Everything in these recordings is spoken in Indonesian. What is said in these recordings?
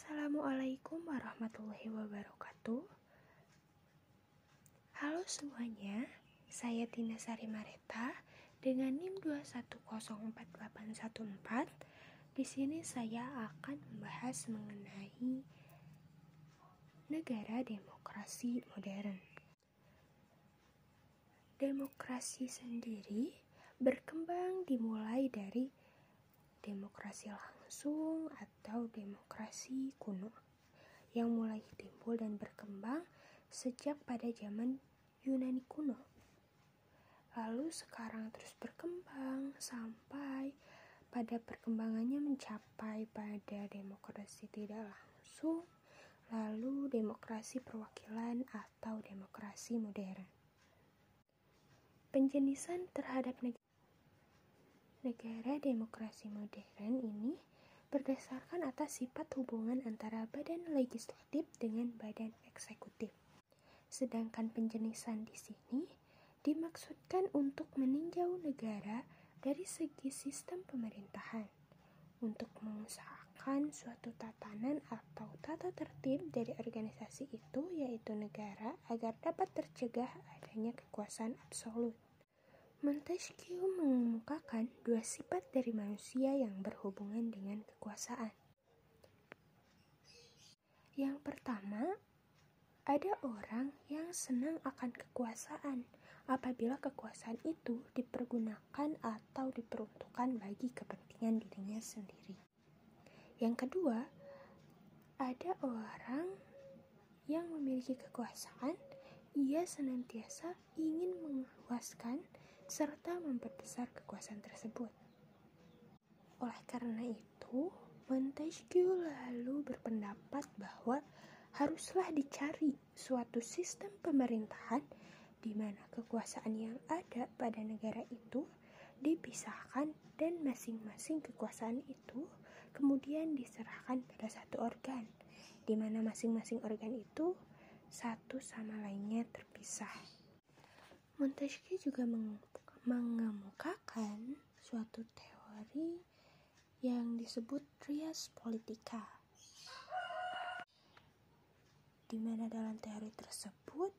Assalamualaikum warahmatullahi wabarakatuh. Halo semuanya, saya Tina Sari Mareta dengan NIM 2104814. Di sini saya akan membahas mengenai negara demokrasi modern. Demokrasi sendiri berkembang dimulai dari demokrasi langsung atau demokrasi kuno yang mulai timbul dan berkembang sejak pada zaman Yunani kuno. Lalu sekarang terus berkembang sampai pada perkembangannya mencapai pada demokrasi tidak langsung, lalu demokrasi perwakilan atau demokrasi modern. Penjenisan terhadap Negara demokrasi modern ini berdasarkan atas sifat hubungan antara badan legislatif dengan badan eksekutif. Sedangkan penjenisan di sini dimaksudkan untuk meninjau negara dari segi sistem pemerintahan untuk mengusahakan suatu tatanan atau tata tertib dari organisasi itu yaitu negara agar dapat tercegah adanya kekuasaan absolut. Montesquieu mengemukakan dua sifat dari manusia yang berhubungan dengan kekuasaan. Yang pertama, ada orang yang senang akan kekuasaan apabila kekuasaan itu dipergunakan atau diperuntukkan bagi kepentingan dirinya sendiri. Yang kedua, ada orang yang memiliki kekuasaan, ia senantiasa ingin menguaskan serta memperbesar kekuasaan tersebut. Oleh karena itu, Montesquieu lalu berpendapat bahwa haruslah dicari suatu sistem pemerintahan di mana kekuasaan yang ada pada negara itu dipisahkan dan masing-masing kekuasaan itu kemudian diserahkan pada satu organ di mana masing-masing organ itu satu sama lainnya terpisah. Montesquieu juga mengemukakan suatu teori yang disebut trias politika. Di mana dalam teori tersebut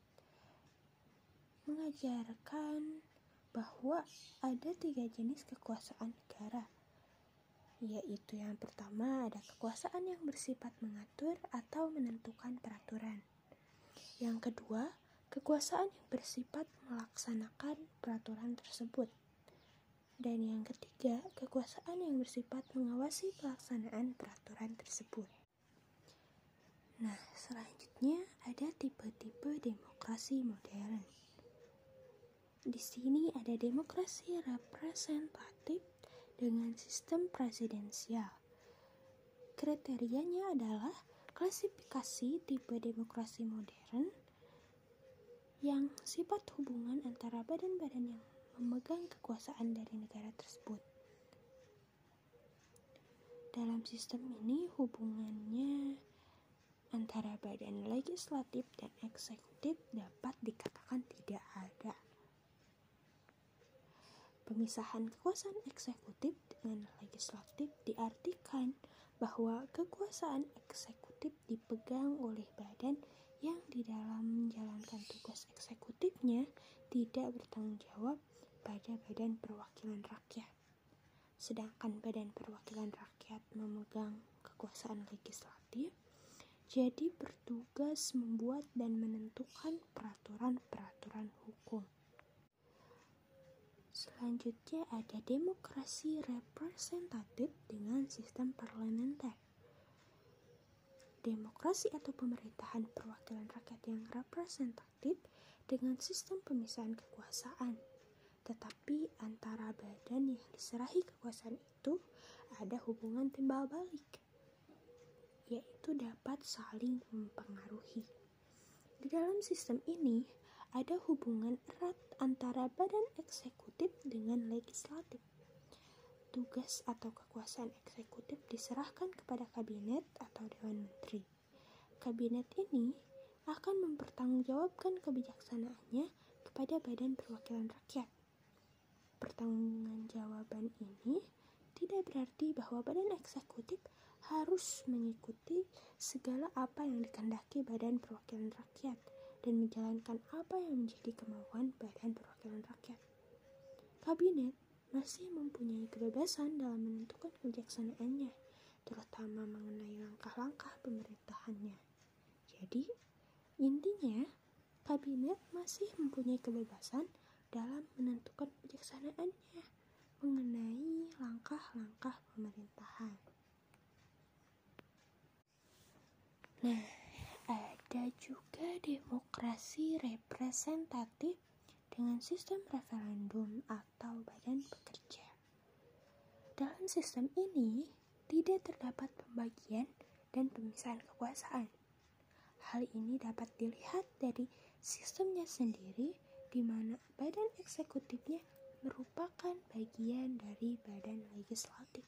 mengajarkan bahwa ada tiga jenis kekuasaan negara yaitu yang pertama ada kekuasaan yang bersifat mengatur atau menentukan peraturan. Yang kedua kekuasaan yang bersifat melaksanakan peraturan tersebut. Dan yang ketiga, kekuasaan yang bersifat mengawasi pelaksanaan peraturan tersebut. Nah, selanjutnya ada tipe-tipe demokrasi modern. Di sini ada demokrasi representatif dengan sistem presidensial. Kriterianya adalah klasifikasi tipe demokrasi modern yang sifat hubungan antara badan-badan yang memegang kekuasaan dari negara tersebut. Dalam sistem ini hubungannya antara badan legislatif dan eksekutif dapat dikatakan tidak ada. Pemisahan kekuasaan eksekutif dengan legislatif diartikan bahwa kekuasaan eksekutif dipegang oleh badan yang di dalam menjalankan tugas eksekutifnya tidak bertanggung jawab pada badan perwakilan rakyat. Sedangkan badan perwakilan rakyat memegang kekuasaan legislatif, jadi bertugas membuat dan menentukan peraturan-peraturan hukum. Selanjutnya ada demokrasi representatif dengan sistem parlementer. Demokrasi atau pemerintahan perwakilan rakyat yang representatif dengan sistem pemisahan kekuasaan. Tetapi antara badan yang diserahi kekuasaan itu ada hubungan timbal balik, yaitu dapat saling mempengaruhi. Di dalam sistem ini, ada hubungan erat antara badan eksekutif dengan legislatif tugas atau kekuasaan eksekutif diserahkan kepada kabinet atau dewan menteri. Kabinet ini akan mempertanggungjawabkan kebijaksanaannya kepada badan perwakilan rakyat. Pertanggungjawaban ini tidak berarti bahwa badan eksekutif harus mengikuti segala apa yang dikehendaki Badan Perwakilan Rakyat dan menjalankan apa yang menjadi kemauan Badan Perwakilan Rakyat. Kabinet masih mempunyai kebebasan dalam menentukan kebijaksanaannya, terutama mengenai langkah-langkah pemerintahannya. Jadi, intinya, kabinet masih mempunyai kebebasan dalam menentukan kebijaksanaannya mengenai langkah-langkah pemerintahan. Nah, ada juga demokrasi representatif dengan sistem referendum atau badan pekerja. Dalam sistem ini, tidak terdapat pembagian dan pemisahan kekuasaan. Hal ini dapat dilihat dari sistemnya sendiri, di mana badan eksekutifnya merupakan bagian dari badan legislatif.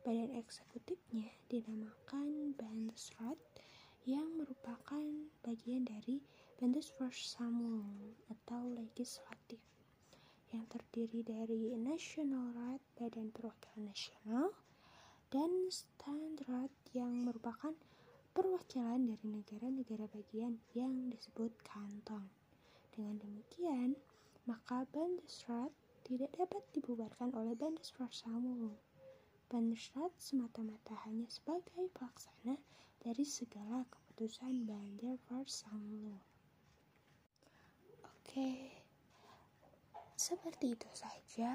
Badan eksekutifnya dinamakan Bundesrat yang merupakan bagian dari Bundesversammlung atau legislatif yang terdiri dari National Rat Badan Perwakilan Nasional dan Standrat yang merupakan perwakilan dari negara-negara bagian yang disebut kanton. Dengan demikian, maka Bundesrat tidak dapat dibubarkan oleh Bundesversammlung. Bundesrat semata-mata hanya sebagai pelaksana dari segala keputusan Bundesversammlung. Oke, seperti itu saja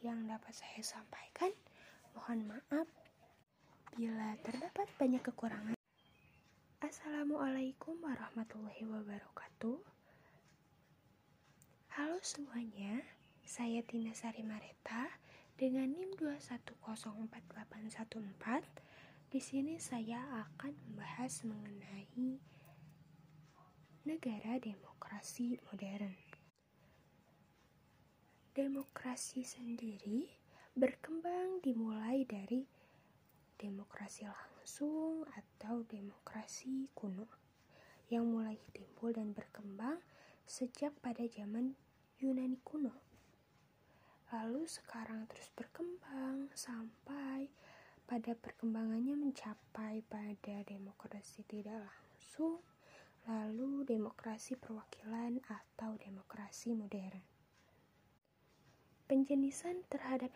yang dapat saya sampaikan. Mohon maaf bila terdapat banyak kekurangan. Assalamualaikum warahmatullahi wabarakatuh. Halo semuanya, saya Tina Sari Mareta dengan NIM 2104814. Di sini saya akan membahas mengenai negara demokrasi modern. Demokrasi sendiri berkembang dimulai dari demokrasi langsung atau demokrasi kuno yang mulai timbul dan berkembang sejak pada zaman Yunani kuno lalu sekarang terus berkembang sampai pada perkembangannya mencapai pada demokrasi tidak langsung, lalu demokrasi perwakilan atau demokrasi modern. Penjenisan terhadap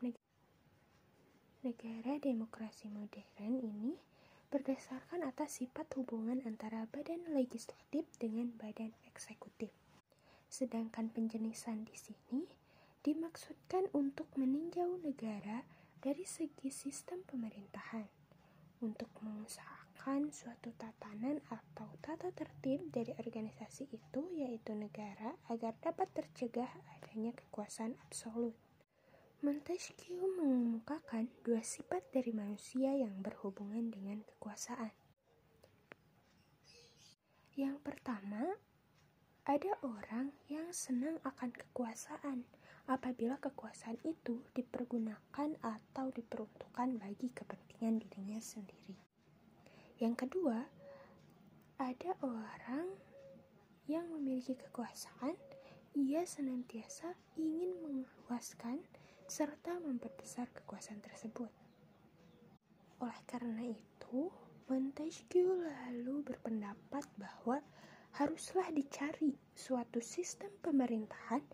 negara demokrasi modern ini berdasarkan atas sifat hubungan antara badan legislatif dengan badan eksekutif. Sedangkan penjenisan di sini dimaksudkan untuk meninjau negara dari segi sistem pemerintahan untuk mengusahakan suatu tatanan atau tata tertib dari organisasi itu yaitu negara agar dapat tercegah adanya kekuasaan absolut. Montesquieu mengemukakan dua sifat dari manusia yang berhubungan dengan kekuasaan. Yang pertama, ada orang yang senang akan kekuasaan, apabila kekuasaan itu dipergunakan atau diperuntukkan bagi kepentingan dirinya sendiri. Yang kedua, ada orang yang memiliki kekuasaan, ia senantiasa ingin menguaskan serta memperbesar kekuasaan tersebut. Oleh karena itu, Montesquieu lalu berpendapat bahwa haruslah dicari suatu sistem pemerintahan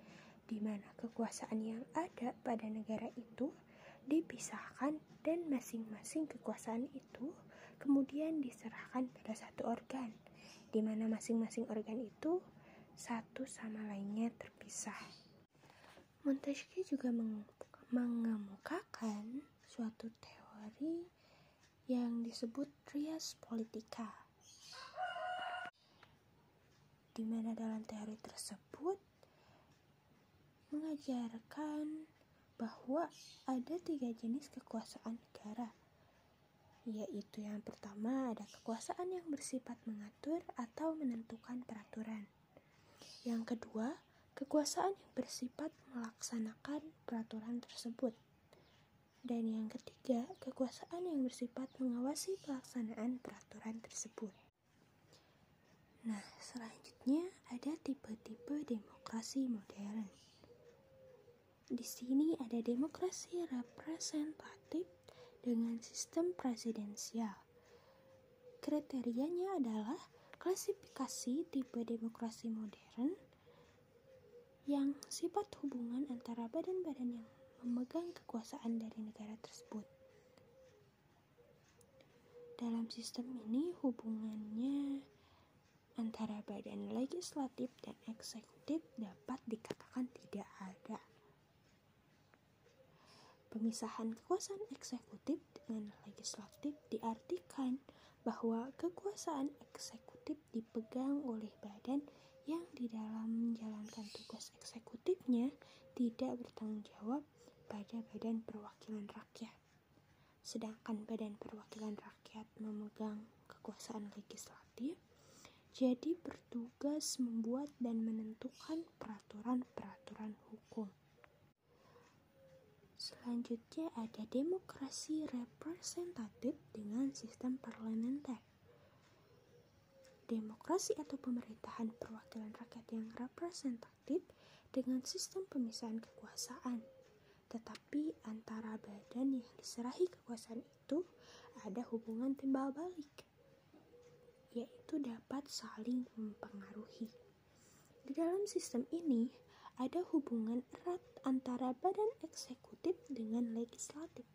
di mana kekuasaan yang ada pada negara itu dipisahkan dan masing-masing kekuasaan itu kemudian diserahkan pada satu organ, di mana masing-masing organ itu satu sama lainnya terpisah. Montesquieu juga mengemukakan suatu teori yang disebut trias politika, di mana dalam teori tersebut mengajarkan bahwa ada tiga jenis kekuasaan negara, yaitu yang pertama ada kekuasaan yang bersifat mengatur atau menentukan peraturan. Yang kedua, kekuasaan yang bersifat melaksanakan peraturan tersebut. Dan yang ketiga, kekuasaan yang bersifat mengawasi pelaksanaan peraturan tersebut. Nah, selanjutnya ada tipe-tipe demokrasi modern. Di sini ada demokrasi representatif dengan sistem presidensial. Kriterianya adalah klasifikasi tipe demokrasi modern yang sifat hubungan antara badan-badan yang memegang kekuasaan dari negara tersebut. Dalam sistem ini hubungannya antara badan legislatif dan eksekutif dapat dikatakan tidak ada. Pemisahan kekuasaan eksekutif dengan legislatif diartikan bahwa kekuasaan eksekutif dipegang oleh badan yang di dalam menjalankan tugas eksekutifnya tidak bertanggung jawab pada badan perwakilan rakyat. Sedangkan badan perwakilan rakyat memegang kekuasaan legislatif, jadi bertugas membuat dan menentukan peraturan-peraturan hukum. Selanjutnya ada demokrasi representatif dengan sistem parlementer. Demokrasi atau pemerintahan perwakilan rakyat yang representatif dengan sistem pemisahan kekuasaan. Tetapi antara badan yang diserahi kekuasaan itu ada hubungan timbal balik, yaitu dapat saling mempengaruhi. Di dalam sistem ini, ada hubungan erat antara badan eksekutif dengan legislatif.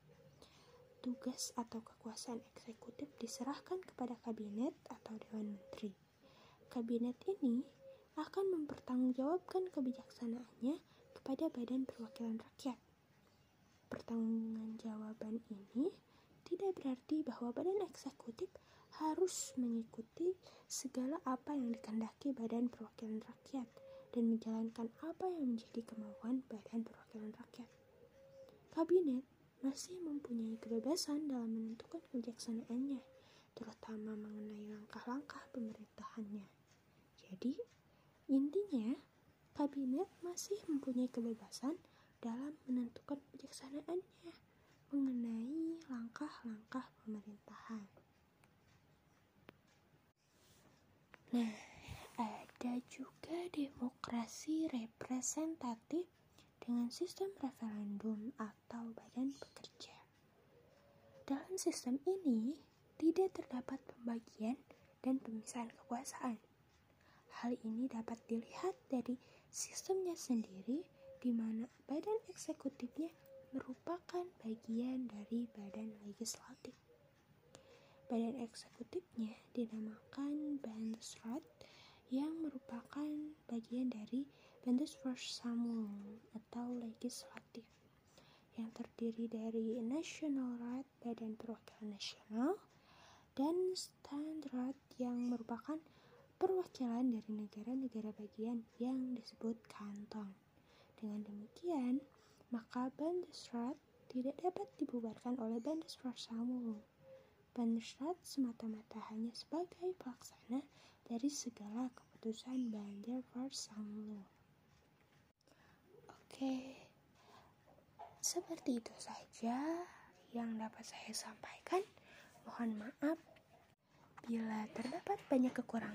Tugas atau kekuasaan eksekutif diserahkan kepada kabinet atau dewan menteri. Kabinet ini akan mempertanggungjawabkan kebijaksanaannya kepada badan perwakilan rakyat. Pertanggungjawaban ini tidak berarti bahwa badan eksekutif harus mengikuti segala apa yang dikendaki badan perwakilan rakyat dan menjalankan apa yang menjadi kemauan Badan Perwakilan Rakyat. Kabinet masih mempunyai kebebasan dalam menentukan kebijaksanaannya, terutama mengenai langkah-langkah pemerintahannya. Jadi, intinya, kabinet masih mempunyai kebebasan dalam menentukan kebijaksanaannya mengenai langkah-langkah pemerintahan. Nah, ada juga demokrasi representatif dengan sistem referendum atau badan pekerja. Dalam sistem ini, tidak terdapat pembagian dan pemisahan kekuasaan. Hal ini dapat dilihat dari sistemnya sendiri, di mana badan eksekutifnya merupakan bagian dari badan legislatif. Badan eksekutifnya dinamakan Bundesrat yang merupakan bagian dari Bundesversammlung atau legislatif yang terdiri dari National Rat Badan Perwakilan Nasional dan Standrat yang merupakan perwakilan dari negara-negara bagian yang disebut kanton. Dengan demikian, maka Bundesrat tidak dapat dibubarkan oleh Bundesversammlung. Bundesrat semata-mata hanya sebagai pelaksana dari segala keputusan Banderversammlung. Oke, seperti itu saja yang dapat saya sampaikan. Mohon maaf bila terdapat banyak kekurangan.